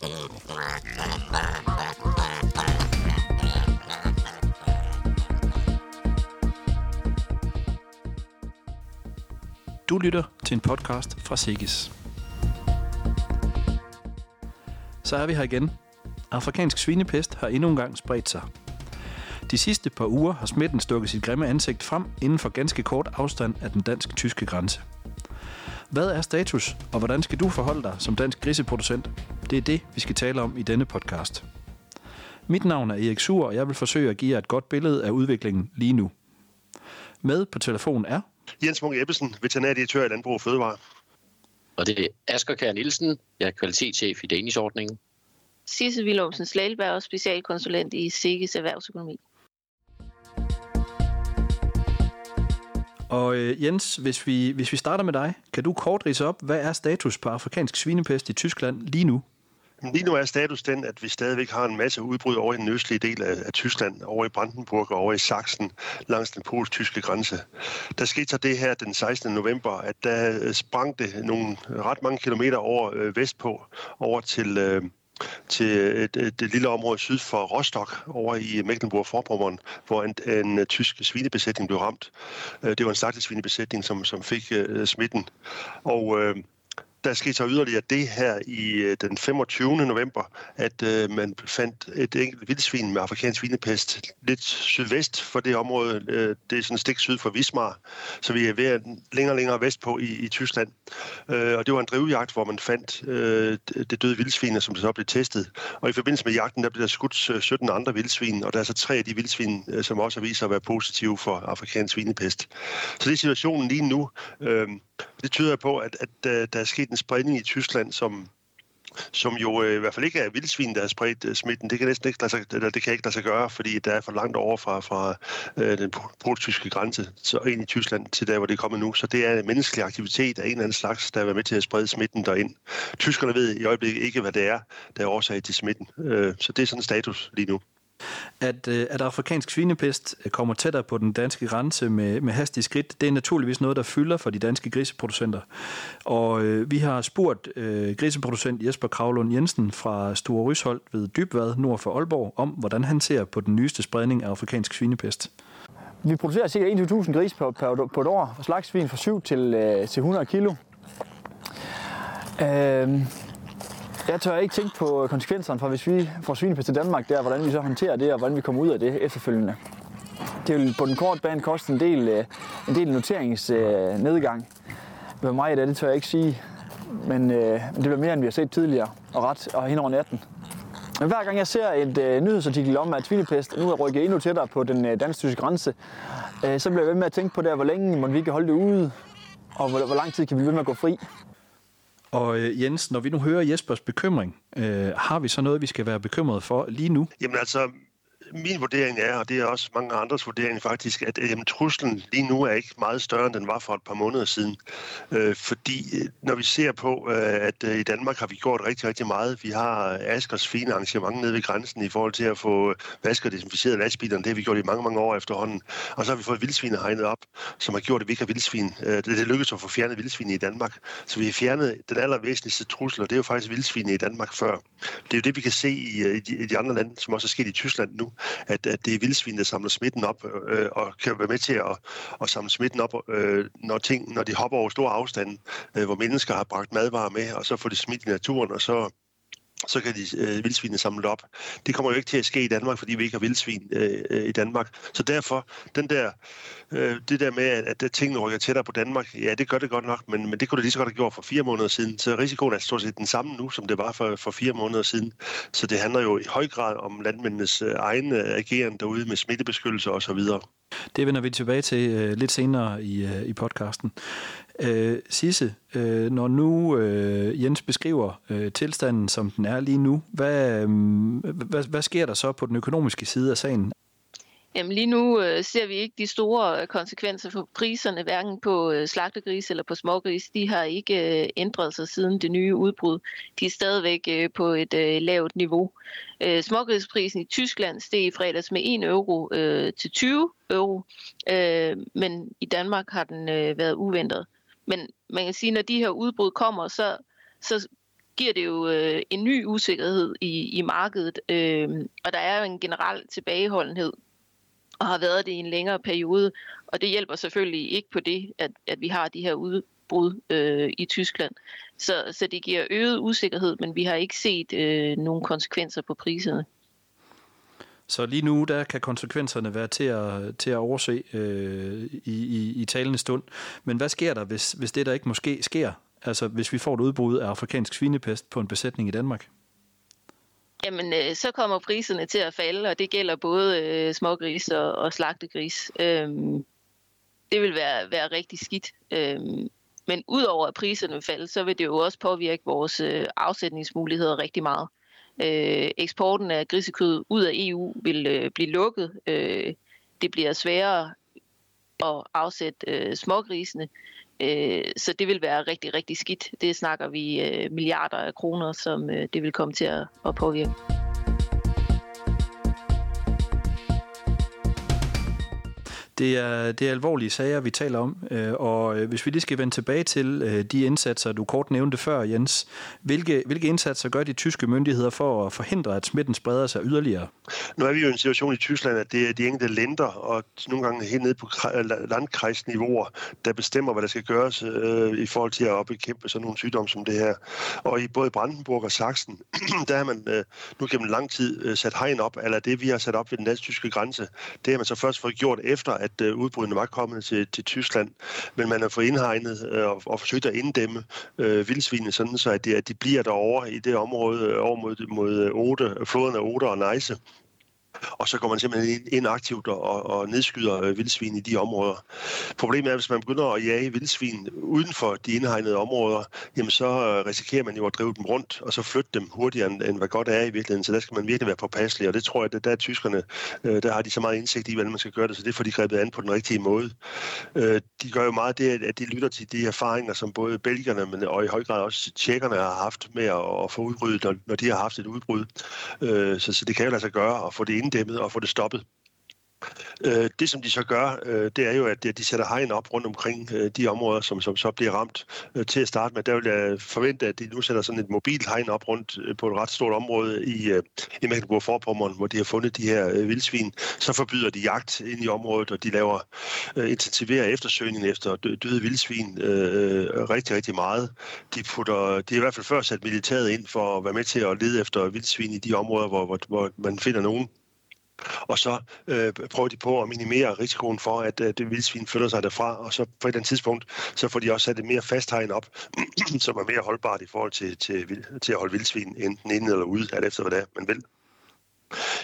Du lytter til en podcast fra Sigis. Så er vi her igen. Afrikansk svinepest har endnu en gang spredt sig. De sidste par uger har smitten stukket sit grimme ansigt frem inden for ganske kort afstand af den dansk-tyske grænse. Hvad er status, og hvordan skal du forholde dig som dansk griseproducent? Det er det, vi skal tale om i denne podcast. Mit navn er Erik Sur, og jeg vil forsøge at give jer et godt billede af udviklingen lige nu. Med på telefon er... Jens Munk Ebbesen, veterinærdirektør i Landbrug og Fødevare. Og det er Asger Kjær Nielsen, jeg er kvalitetschef i Danish-ordningen. Sisse Willumsen Slalberg, specialkonsulent i SIGGES Erhvervsøkonomi. Og øh, Jens, hvis vi, hvis vi starter med dig, kan du kort rise op, hvad er status på afrikansk svinepest i Tyskland lige nu? Lige nu er status den, at vi stadigvæk har en masse udbrud over i den østlige del af, af Tyskland, over i Brandenburg og over i Sachsen, langs den polsk-tyske grænse. Der skete så det her den 16. november, at der øh, sprang det nogle øh, ret mange kilometer over øh, vestpå, over til... Øh, til øh, et, et, et lille område syd for Rostock over i Mecklenburg-Vorpommern, hvor en, en tysk svinebesætning blev ramt. Øh, det var en slagtesvinebesætning, som, som fik uh, smitten. Og uh, der skete så yderligere det her i øh, den 25. november, at øh, man fandt et enkelt vildsvin med afrikansk svinepest lidt sydvest for det område. Øh, det er sådan et stik syd for Wismar, så vi er ved længere og længere vestpå i, i Tyskland. Øh, og det var en drivjagt, hvor man fandt øh, det døde vildsvin, som så blev testet. Og i forbindelse med jagten, der blev der skudt øh, 17 andre vildsvin, og der er så tre af de vildsvin, øh, som også viser at være positive for afrikansk svinepest. Så det er situationen lige nu. Øh, det tyder på, at, at, at der er sket en spredning i Tyskland, som, som jo øh, i hvert fald ikke er vildsvin, der har spredt øh, smitten. Det kan næsten ikke lade sig, eller det kan ikke lade sig gøre, fordi der er for langt over fra, fra øh, den polsk-tyske grænse så ind i Tyskland til der, hvor det er kommet nu. Så det er menneskelig aktivitet af en eller anden slags, der har været med til at sprede smitten derind. Tyskerne ved i øjeblikket ikke, hvad det er, der er årsag til smitten. Øh, så det er sådan status lige nu. At, øh, at afrikansk svinepest øh, kommer tættere på den danske grænse med, med hastige skridt, det er naturligvis noget, der fylder for de danske griseproducenter. Og øh, vi har spurgt øh, griseproducent Jesper Kravlund Jensen fra Store Rysholdt ved Dybvad nord for Aalborg om, hvordan han ser på den nyeste spredning af afrikansk svinepest. Vi producerer ca. 21.000 gris på, på, på et år, slagsvin fra 7 til, øh, til 100 kilo. Øh, jeg tør ikke tænke på konsekvenserne for, hvis vi får svinepest til Danmark, der, hvordan vi så håndterer det, og hvordan vi kommer ud af det efterfølgende. Det vil på den korte bane koste en del, øh, en del noteringsnedgang. Øh, Hvad mig det, det tør jeg ikke sige. Men øh, det bliver mere, end vi har set tidligere, og ret og hen over natten. Men hver gang jeg ser et øh, nyhedsartikel om, at svinepest nu er rykket endnu tættere på den øh, dansk-tyske grænse, øh, så bliver jeg ved med at tænke på der, hvor længe må vi kan holde det ude, og hvor, hvor lang tid kan vi blive ved med at gå fri. Og øh, Jens, når vi nu hører Jespers bekymring, øh, har vi så noget, vi skal være bekymrede for lige nu? Jamen altså, min vurdering er, og det er også mange andres vurdering faktisk, at øh, jamen, truslen lige nu er ikke meget større, end den var for et par måneder siden. Øh, fordi øh, når vi ser på, øh, at øh, i Danmark har vi gjort rigtig, rigtig meget. Vi har øh, Askers fine arrangement nede ved grænsen i forhold til at få vasket og desinficeret lastbilerne. Det har vi gjort i mange, mange år efterhånden. Og så har vi fået vildsvin hegnet op, som har gjort, at vi ikke har vildsvin. Øh, det, det lykkedes at få fjernet vildsvin i Danmark. Så vi har fjernet den allervæsentligste trussel, og det er jo faktisk vildsvin i Danmark før. Det er jo det, vi kan se i, i, de, i de andre lande, som også er sket i Tyskland nu at, at det er vildsvin, der samler smitten op øh, og kan være med til at, at samle smitten op, øh, når, ting, når de hopper over store afstande, øh, hvor mennesker har bragt madvarer med, og så får de smidt i naturen, og så så kan de øh, vildsvinene samle op. Det kommer jo ikke til at ske i Danmark, fordi vi ikke har vildsvin øh, øh, i Danmark. Så derfor, den der, øh, det der med, at, at tingene rykker tættere på Danmark, ja, det gør det godt nok, men, men det kunne det lige så godt have gjort for fire måneder siden. Så risikoen er stort set den samme nu, som det var for, for fire måneder siden. Så det handler jo i høj grad om landmændenes øh, egen øh, ageren derude med smittebeskyttelse osv. Det vender vi tilbage til øh, lidt senere i, øh, i podcasten. Øh, Sisse, øh, når nu øh, Jens beskriver øh, tilstanden, som den er lige nu, hvad, øh, hvad, hvad sker der så på den økonomiske side af sagen? Jamen lige nu øh, ser vi ikke de store øh, konsekvenser for priserne, hverken på øh, slagtegris eller på smågris. De har ikke øh, ændret sig siden det nye udbrud. De er stadigvæk øh, på et øh, lavt niveau. Øh, smågrisprisen i Tyskland steg i fredags med 1 euro øh, til 20 euro, øh, men i Danmark har den øh, været uventet. Men man kan sige, at når de her udbrud kommer, så, så giver det jo øh, en ny usikkerhed i, i markedet, øh, og der er jo en generel tilbageholdenhed, og har været det i en længere periode, og det hjælper selvfølgelig ikke på det, at, at vi har de her udbrud øh, i Tyskland. Så, så det giver øget usikkerhed, men vi har ikke set øh, nogen konsekvenser på priserne. Så lige nu der kan konsekvenserne være til at, til at overse øh, i, i, i talende stund. Men hvad sker der, hvis, hvis det der ikke måske sker? Altså hvis vi får et udbrud af afrikansk svinepest på en besætning i Danmark? Jamen, øh, så kommer priserne til at falde, og det gælder både øh, smågris og, og slagtegris. Øhm, det vil være, være rigtig skidt. Øhm, men udover at priserne vil falde, så vil det jo også påvirke vores øh, afsætningsmuligheder rigtig meget. Øh, eksporten af grisekød ud af EU vil øh, blive lukket. Øh, det bliver sværere at afsætte øh, smågrisene. Øh, så det vil være rigtig, rigtig skidt. Det snakker vi øh, milliarder af kroner, som øh, det vil komme til at, at påvirke. Det er, det er alvorlige sager, vi taler om, øh, og øh, hvis vi lige skal vende tilbage til øh, de indsatser, du kort nævnte før, Jens. Hvilke, hvilke indsatser gør de tyske myndigheder for at forhindre, at smitten spreder sig yderligere? Nu er vi jo i en situation i Tyskland, at det er de enkelte lænder, og nogle gange helt ned på landkredsniveauer, der bestemmer, hvad der skal gøres øh, i forhold til at bekæmpe sådan nogle sygdomme som det her. Og i både Brandenburg og Sachsen, der har man øh, nu gennem lang tid øh, sat hegn op, eller det vi har sat op ved den dansk-tyske grænse, det har man så først fået gjort efter, at at øh, udbruddene var kommet til, til Tyskland, men man har fået indhegnet øh, og, og forsøgt at inddæmme øh, vildsvinene, sådan så at de, at de bliver derovre i det område øh, over mod, mod øh, Ode, floderne Ode og Neisse og så går man simpelthen ind aktivt og, og nedskyder øh, vildsvin i de områder. Problemet er, at hvis man begynder at jage vildsvin uden for de indhegnede områder, jamen så øh, risikerer man jo at drive dem rundt, og så flytte dem hurtigere, end, hvad godt er i virkeligheden. Så der skal man virkelig være påpasselig, og det tror jeg, at der er tyskerne, øh, der har de så meget indsigt i, hvordan man skal gøre det, så det får de grebet an på den rigtige måde. De gør jo meget det, at de lytter til de erfaringer, som både belgierne, men og i høj grad også tjekkerne har haft med at, få udbryddet, når, de har haft et udbrud. Så, så det kan jo lade sig gøre at få det inddæmmet og få det stoppet. Øh, det, som de så gør, øh, det er jo, at de sætter hegn op rundt omkring øh, de områder, som, som så bliver ramt. Øh, til at starte med, der vil jeg forvente, at de nu sætter sådan et mobilt hegn op rundt øh, på et ret stort område i, øh, i Mecklenburg-Vorpommern, hvor de har fundet de her vildsvin. Så forbyder de jagt ind i området, og de laver intensiverer eftersøgningen efter døde vildsvin øh, rigtig, rigtig meget. De, putter, de har i hvert fald før sat militæret ind for at være med til at lede efter vildsvin i de områder, hvor, hvor, hvor man finder nogen og så øh, prøver de på at minimere risikoen for, at øh, det vildsvin flytter sig derfra, og så på et eller andet tidspunkt, så får de også sat et mere fast hegn op, som er mere holdbart i forhold til, til, til at holde vildsvin enten inde eller ude, alt efter hvad det er, man vil.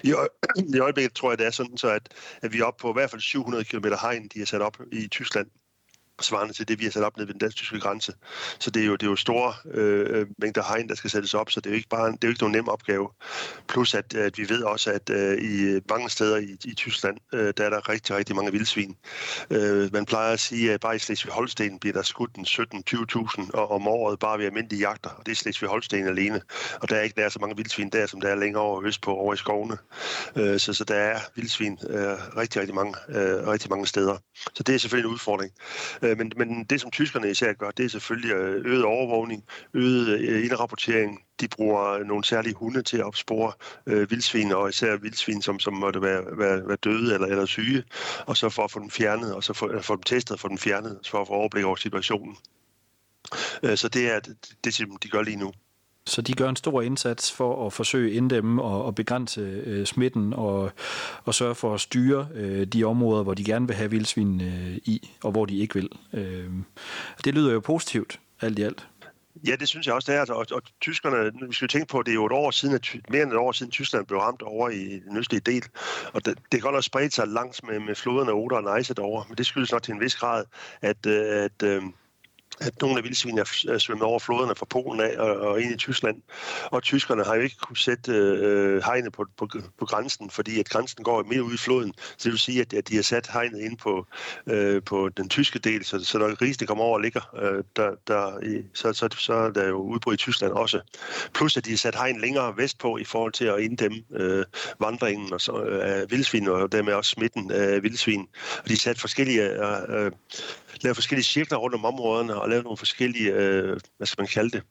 I, I øjeblikket tror jeg, det er sådan, så at, at vi er oppe på i hvert fald 700 km hegn, de har sat op i Tyskland svarende til det, vi har sat op ned ved den dansk-tyske grænse. Så det er jo, det er jo store øh, mængder hegn, der skal sættes op, så det er jo ikke bare det er jo ikke nogen nem opgave. Plus at, at vi ved også, at øh, i øh, mange steder i, i Tyskland, øh, der er der rigtig, rigtig mange vildsvin. Øh, man plejer at sige, at bare i Slesvig-Holsten bliver der skudt 17-20.000 om året bare ved almindelige jagter, og det er Slesvig-Holsten alene. Og der er ikke der er så mange vildsvin der, som der er længere over østpå, over i skovene. Øh, så, så der er vildsvin øh, rigtig, rigtig mange, øh, rigtig mange steder. Så det er selvfølgelig en udfordring. Øh, men, men det, som tyskerne især gør, det er selvfølgelig øh, øget overvågning, øget øh, indrapportering. De bruger nogle særlige hunde til at opspore øh, vildsvin, og især vildsvin, som, som måtte være, være, være døde eller, eller syge, og så for at få dem fjernet, og så få, få dem testet og få dem fjernet, for at få overblik over situationen. Så det er det, det, de gør lige nu. Så de gør en stor indsats for at forsøge at inddæmme og, og begrænse øh, smitten og, og sørge for at styre øh, de områder, hvor de gerne vil have vildsvin øh, i, og hvor de ikke vil. Øh, det lyder jo positivt, alt i alt. Ja, det synes jeg også, det er. Altså, og, og tyskerne, vi skal tænke på, at det er jo et år siden, at, mere end et år siden Tyskland blev ramt over i den østlige del. Og det, det kan godt nok spredt sig langs med, med floderne Oder og Neisse derovre, men det skyldes nok til en vis grad, at, øh, at, at at nogle af vildsvinene er svømmet over floderne fra Polen af og, og ind i Tyskland. Og tyskerne har jo ikke kunne sætte øh, hegnet på, på, på grænsen, fordi at grænsen går mere ud i floden. Så det vil sige, at, at de har sat hegnet ind på, øh, på den tyske del, så, så når grisene kommer over og ligger, øh, der, der, i, så, så, så er der jo udbrud i Tyskland også. Plus at de har sat hegn længere vestpå i forhold til at inddæmme øh, vandringen og så, øh, af vildsvin, og dermed også smitten af vildsvin. Og de har sat forskellige øh, øh, lave forskellige cirkler rundt om områderne og lave nogle forskellige, øh, hvad skal man kalde det,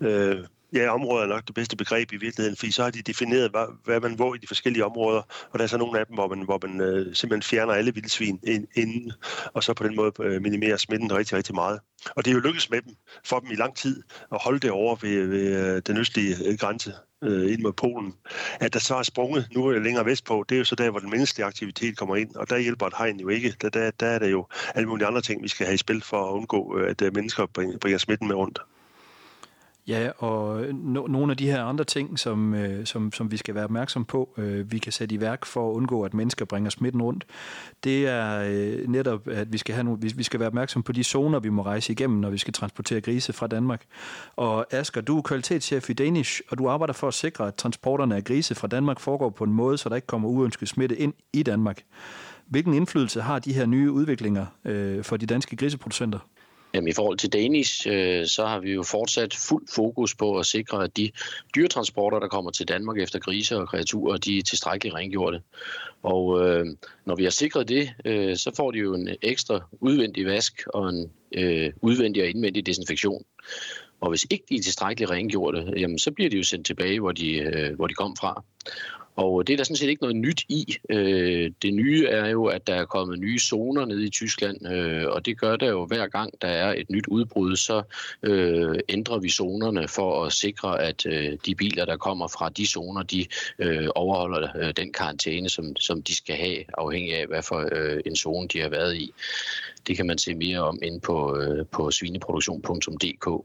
øh, Ja, områder er nok det bedste begreb i virkeligheden, fordi så har de defineret, hvad, hvad man må i de forskellige områder, og der er så nogle af dem, hvor man, hvor man øh, simpelthen fjerner alle vildsvin inden, og så på den måde øh, minimerer smitten rigtig, rigtig meget. Og det er jo lykkedes med dem, for dem i lang tid, at holde det over ved, ved øh, den østlige øh, grænse øh, ind mod Polen. At der så er sprunget nu øh, længere vestpå, det er jo så der, hvor den menneskelige aktivitet kommer ind, og der hjælper et hegn jo ikke. Der, der, der er der jo alle mulige andre ting, vi skal have i spil for at undgå, at mennesker bringer, bringer smitten med rundt. Ja, og no, nogle af de her andre ting, som, øh, som, som vi skal være opmærksom på, øh, vi kan sætte i værk for at undgå, at mennesker bringer smitten rundt, det er øh, netop, at vi skal, have nogle, vi, vi skal være opmærksom på de zoner, vi må rejse igennem, når vi skal transportere grise fra Danmark. Og Asger, du er kvalitetschef i Danish, og du arbejder for at sikre, at transporterne af grise fra Danmark foregår på en måde, så der ikke kommer uønsket smitte ind i Danmark. Hvilken indflydelse har de her nye udviklinger øh, for de danske griseproducenter? Jamen, I forhold til Danish, øh, så har vi jo fortsat fuld fokus på at sikre, at de dyretransporter, der kommer til Danmark efter griser og kreaturer, de er tilstrækkeligt rengjorte. Og øh, når vi har sikret det, øh, så får de jo en ekstra udvendig vask og en øh, udvendig og indvendig desinfektion. Og hvis ikke de er tilstrækkeligt rengjorte, jamen, så bliver de jo sendt tilbage, hvor de, øh, hvor de kom fra. Og det er der sådan set ikke noget nyt i. Øh, det nye er jo, at der er kommet nye zoner nede i Tyskland, øh, og det gør der jo hver gang, der er et nyt udbrud, så øh, ændrer vi zonerne for at sikre, at øh, de biler, der kommer fra de zoner, de øh, overholder øh, den karantæne, som, som de skal have, afhængig af, hvad for en zone de har været i. Det kan man se mere om inde på, på svineproduktion.dk.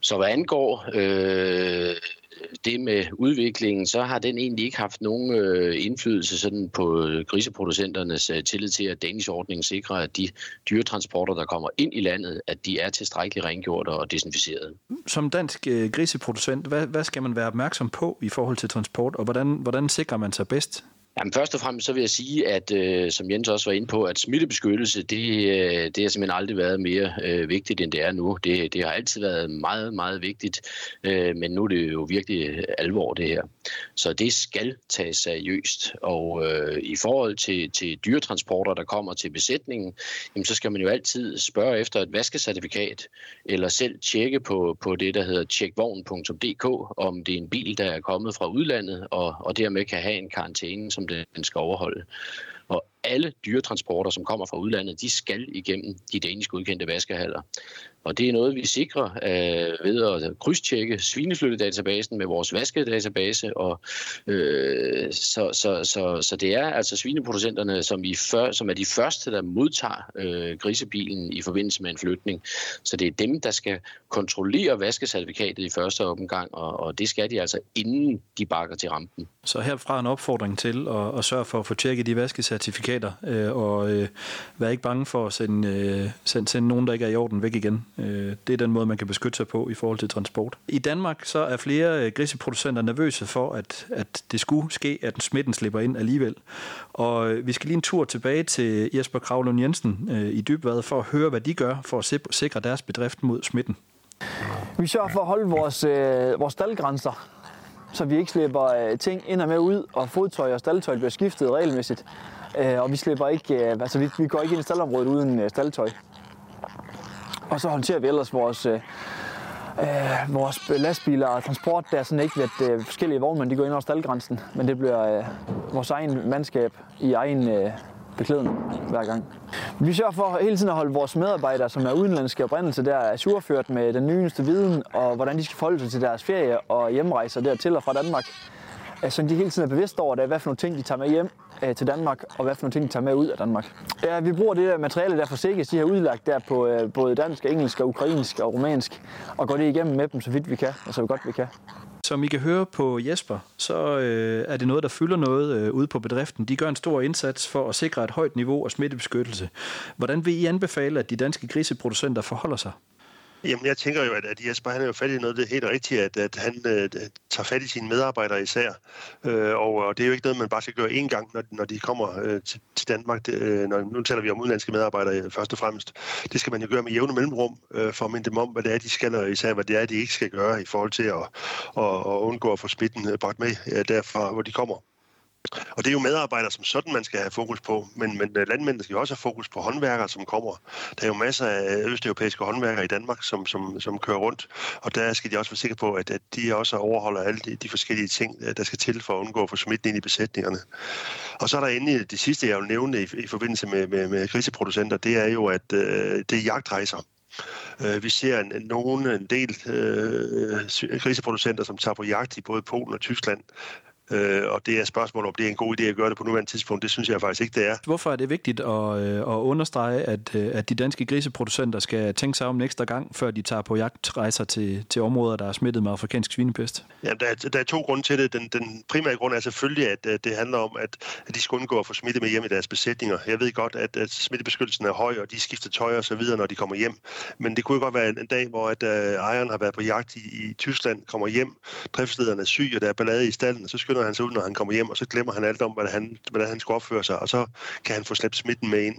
Så hvad angår øh, det med udviklingen, så har den egentlig ikke haft nogen øh, indflydelse sådan på øh, griseproducenternes øh, tillid til, at Danish-ordningen sikrer, at de dyretransporter, der kommer ind i landet, at de er tilstrækkeligt rengjorte og desinficerede. Som dansk øh, griseproducent, hvad, hvad skal man være opmærksom på i forhold til transport, og hvordan, hvordan sikrer man sig bedst? Jamen, først og fremmest så vil jeg sige, at øh, som Jens også var inde på, at smittebeskyttelse, det, øh, det har simpelthen aldrig været mere øh, vigtigt, end det er nu. Det, det har altid været meget, meget vigtigt, øh, men nu er det jo virkelig alvor, det her. Så det skal tages seriøst. Og øh, i forhold til, til dyretransporter, der kommer til besætningen, jamen, så skal man jo altid spørge efter et vaskecertifikat, eller selv tjekke på, på det, der hedder tjekvogn.dk, om det er en bil, der er kommet fra udlandet, og, og dermed kan have en karantæne, som den skal overholde. Og alle dyretransporter, som kommer fra udlandet, de skal igennem de danisk godkendte vaskehaller. Og det er noget, vi sikrer øh, ved at krydstjekke svineflyttedatabasen med vores vaskedatabase. Og, øh, så, så, så, så det er altså svineproducenterne, som, i før, som er de første, der modtager øh, grisebilen i forbindelse med en flytning. Så det er dem, der skal kontrollere vaskecertifikatet i første omgang, og, og det skal de altså, inden de bakker til rampen. Så herfra en opfordring til at, at sørge for at få tjekket de vaskecertifikater, øh, og øh, vær ikke bange for at sende, øh, sende, sende nogen, der ikke er i orden, væk igen. Øh, det er den måde, man kan beskytte sig på i forhold til transport. I Danmark så er flere øh, griseproducenter nervøse for, at, at det skulle ske, at smitten slipper ind alligevel. Og øh, vi skal lige en tur tilbage til Jesper Kravlund Jensen øh, i Dybvad for at høre, hvad de gør for at sikre deres bedrift mod smitten. Vi sørger for at holde vores, øh, vores staldgrænser, så vi ikke slipper øh, ting ind og med ud, og fodtøj og staldtøj bliver skiftet regelmæssigt. Øh, og vi slipper ikke, øh, altså vi, vi går ikke ind i staldområdet uden øh, staldtøj. Og så håndterer vi ellers vores, øh, øh, vores lastbiler og transport. Der er sådan ikke, at øh, forskellige vognmænd de går ind over staldgrænsen, men det bliver øh, vores egen mandskab i egen øh, beklædning hver gang. Vi sørger for hele tiden at holde vores medarbejdere, som er udenlandske oprindelse, der er surført med den nyeste viden, og hvordan de skal forholde sig til deres ferie og hjemrejser dertil og fra Danmark. Altså, så de hele tiden er bevidste over det, hvad for nogle ting, de tager med hjem øh, til Danmark, og hvad for nogle ting, de tager med ud af Danmark. Ja, vi bruger det der materiale, der forsikres, de har udlagt der på øh, både dansk, engelsk, og ukrainsk og romansk, og går det igennem med dem, så vidt vi kan, og så godt vi kan. Som I kan høre på Jesper, så øh, er det noget, der fylder noget øh, ude på bedriften. De gør en stor indsats for at sikre et højt niveau af smittebeskyttelse. Hvordan vil I anbefale, at de danske griseproducenter forholder sig? Jamen, jeg tænker jo, at, at Jesper han er jo fat i noget, det er helt rigtigt, at, at han øh, tager fat i sine medarbejdere især. Øh, og, og det er jo ikke noget, man bare skal gøre én gang, når, når de kommer øh, til, til Danmark. Det, øh, når, nu taler vi om udenlandske medarbejdere øh, først og fremmest. Det skal man jo gøre med jævne mellemrum, øh, for at minde dem om, hvad det er, de skal, og især hvad det er, de ikke skal gøre i forhold til at, at, at undgå at få smitten øh, bragt med øh, derfra, hvor de kommer. Og det er jo medarbejdere som sådan, man skal have fokus på, men, men øh, landmændene skal jo også have fokus på håndværkere, som kommer. Der er jo masser af østeuropæiske håndværkere i Danmark, som, som, som kører rundt, og der skal de også være sikre på, at, at de også overholder alle de, de forskellige ting, øh, der skal til for at undgå at få smitten ind i besætningerne. Og så er der endelig det sidste, jeg vil nævne i, i forbindelse med, med, med griseproducenter, det er jo, at øh, det er jagtrejser. Øh, vi ser en, nogen, en del øh, griseproducenter, som tager på jagt i både Polen og Tyskland, Øh, og det er spørgsmål om det er en god idé at gøre det på nuværende tidspunkt. Det synes jeg faktisk ikke, det er. Hvorfor er det vigtigt at, øh, at understrege, at, øh, at de danske griseproducenter skal tænke sig om en ekstra gang, før de tager på jagtrejser til, til områder, der er smittet med afrikansk svinepest? Ja, der, er, der er to grunde til det. Den, den primære grund er selvfølgelig, at, at det handler om, at, at de skal undgå at få smitte med hjem i deres besætninger. Jeg ved godt, at, at smittebeskyttelsen er høj, og de skifter tøj og så videre, når de kommer hjem. Men det kunne jo godt være en, en dag, hvor at, uh, ejeren har været på jagt i, i Tyskland, kommer hjem, driftslederen er syg, og der er ballade i stallen, og så finder han sig ud, når han kommer hjem, og så glemmer han alt om, hvordan han, hvordan han skal opføre sig, og så kan han få slæbt smitten med ind.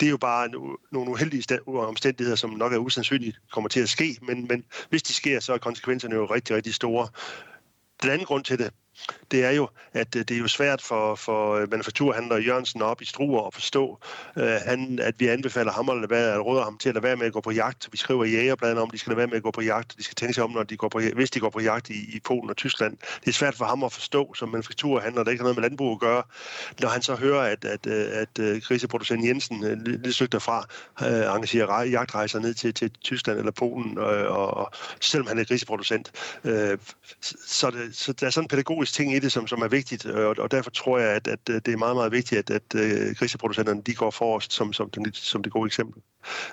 Det er jo bare nogle uheldige omstændigheder, som nok er usandsynligt kommer til at ske, men, men hvis de sker, så er konsekvenserne jo rigtig, rigtig store. Den anden grund til det, det er jo, at øh, det er jo svært for, for øh, manufakturhandler Jørgensen op i Struer at forstå, uh, han, at vi anbefaler ham at, være, at råder ham til at lade være med at gå på jagt. Vi skriver i jægerbladene om, at de skal lade være med at gå på jagt. De skal tænke sig om, når de går på, hvis de går på jagt i, i Polen og Tyskland. Det er svært for ham at forstå som manufakturhandler, der ikke har noget med landbrug at gøre. Når han så hører, at, at, at, at griseproducent Jensen lidt stykke derfra uh, engagerer jagtrejser ned til, til Tyskland eller Polen, uh, og, og selvom han er griseproducent, uh, så, det, så der er sådan en pædagogisk faktisk ting i det, som, som er vigtigt, øh, og, og derfor tror jeg, at, at øh, det er meget, meget vigtigt, at, at, øh, at griseproducenterne de går forrest som, som, den, som det gode eksempel.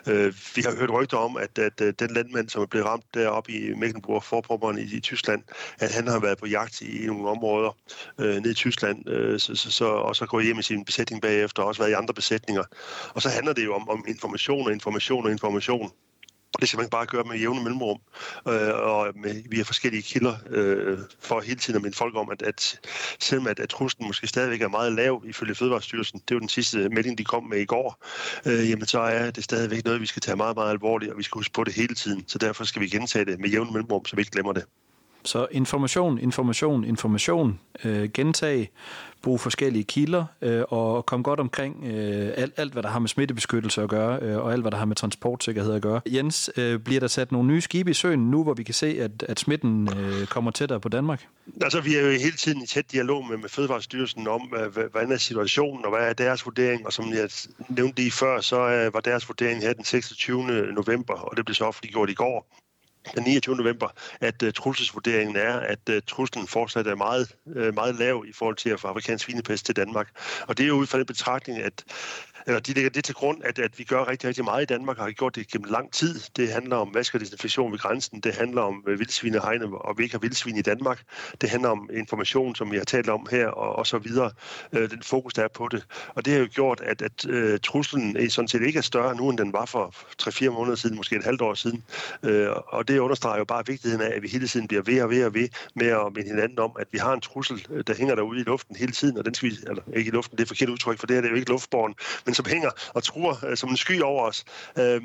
Uh, vi har hørt rygter om, at, at, at den landmand, som er blevet ramt deroppe i Mecklenburg-Vorpommern i, i Tyskland, at han har været på jagt i, i nogle områder øh, ned i Tyskland, øh, så, så, så, og så gået hjem i sin besætning bagefter, og også været i andre besætninger. Og så handler det jo om, om information og information og information. Og det skal man bare gøre med jævne mellemrum, øh, og med, via forskellige kilder, øh, for hele tiden at minde folk om, at, at selvom at, at truslen måske stadigvæk er meget lav ifølge Fødevarestyrelsen, det var den sidste melding, de kom med i går, øh, jamen så er det stadigvæk noget, vi skal tage meget, meget alvorligt, og vi skal huske på det hele tiden. Så derfor skal vi gentage det med jævne mellemrum, så vi ikke glemmer det. Så information, information, information, øh, gentag, brug forskellige kilder øh, og kom godt omkring øh, alt, alt, hvad der har med smittebeskyttelse at gøre, øh, og alt, hvad der har med transportsikkerhed at gøre. Jens, øh, bliver der sat nogle nye skibe i søen nu, hvor vi kan se, at, at smitten øh, kommer tættere på Danmark? Altså, vi er jo hele tiden i tæt dialog med, med Fødevarestyrelsen om, hvordan er situationen, og hvad er deres vurdering, og som jeg nævnte lige før, så øh, var deres vurdering her den 26. november, og det blev så offentliggjort i går den 29. november, at uh, trusselsvurderingen er, at uh, truslen fortsat er meget, uh, meget lav i forhold til at få afrikansk svinepest til Danmark. Og det er jo ud fra den betragtning, at eller de lægger det til grund, at, at vi gør rigtig, rigtig meget i Danmark, og har gjort det gennem lang tid. Det handler om vask og desinfektion ved grænsen, det handler om uh, og vi ikke har vildsvin i Danmark. Det handler om information, som vi har talt om her, og, og så videre. Øh, den fokus, der er på det. Og det har jo gjort, at, at øh, truslen sådan set ikke er større nu, end den var for 3-4 måneder siden, måske et halvt år siden. Øh, og det understreger jo bare vigtigheden af, at vi hele tiden bliver ved og ved og ved med at minde hinanden om, at vi har en trussel, øh, der hænger derude i luften hele tiden, og den skal vi, eller ikke i luften, det er forkert udtryk, for det her det er jo ikke luftborgen, men som hænger og truer øh, som en sky over os. Øh,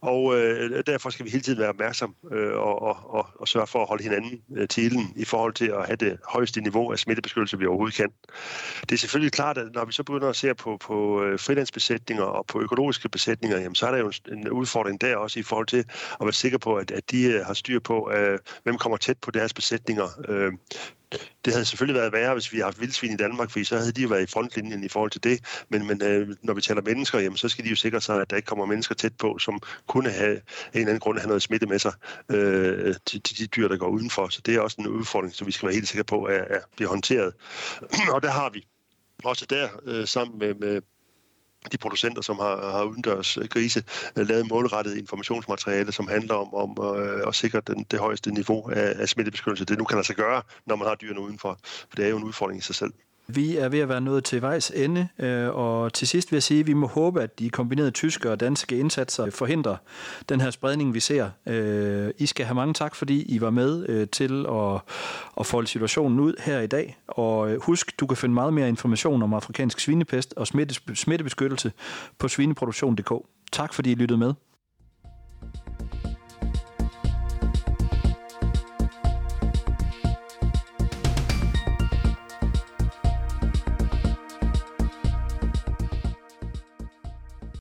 og øh, derfor skal vi hele tiden være opmærksom øh, og, og, og, og sørge for at holde hinanden øh, til ilden i forhold til at have det højeste niveau af smittebeskyttelse, vi overhovedet kan. Det er selvfølgelig klart, at når vi så begynder at se på, på øh, frilandsbesætninger og på økologiske besætninger, jamen, så er der jo en udfordring der også i forhold til at være sikker på, at, at de øh, har styr på, øh, hvem kommer tæt på deres besætninger. Øh, det havde selvfølgelig været værre, hvis vi havde haft vildsvin i Danmark, for så havde de jo været i frontlinjen i forhold til det. Men, men øh, når vi taler mennesker, jamen, så skal de jo sikre sig, at der ikke kommer mennesker tæt på, som kunne have en eller anden grund at have noget smitte med sig øh, til, til de dyr, der går udenfor. Så det er også en udfordring, som vi skal være helt sikre på, at, at bliver håndteret. Og der har vi også der, øh, sammen med, med de producenter, som har, har udendørs øh, grise, øh, lavet målrettet informationsmateriale, som handler om, om øh, at sikre den, det højeste niveau af, af smittebeskyttelse. Det nu kan lade sig gøre, når man har dyrene udenfor, for det er jo en udfordring i sig selv. Vi er ved at være nået til vejs ende, øh, og til sidst vil jeg sige, at vi må håbe, at de kombinerede tyske og danske indsatser forhindrer den her spredning, vi ser. Øh, I skal have mange tak, fordi I var med øh, til at, at folde situationen ud her i dag. Og husk, du kan finde meget mere information om afrikansk svinepest og smittebeskyttelse på svineproduktion.dk. Tak fordi I lyttede med.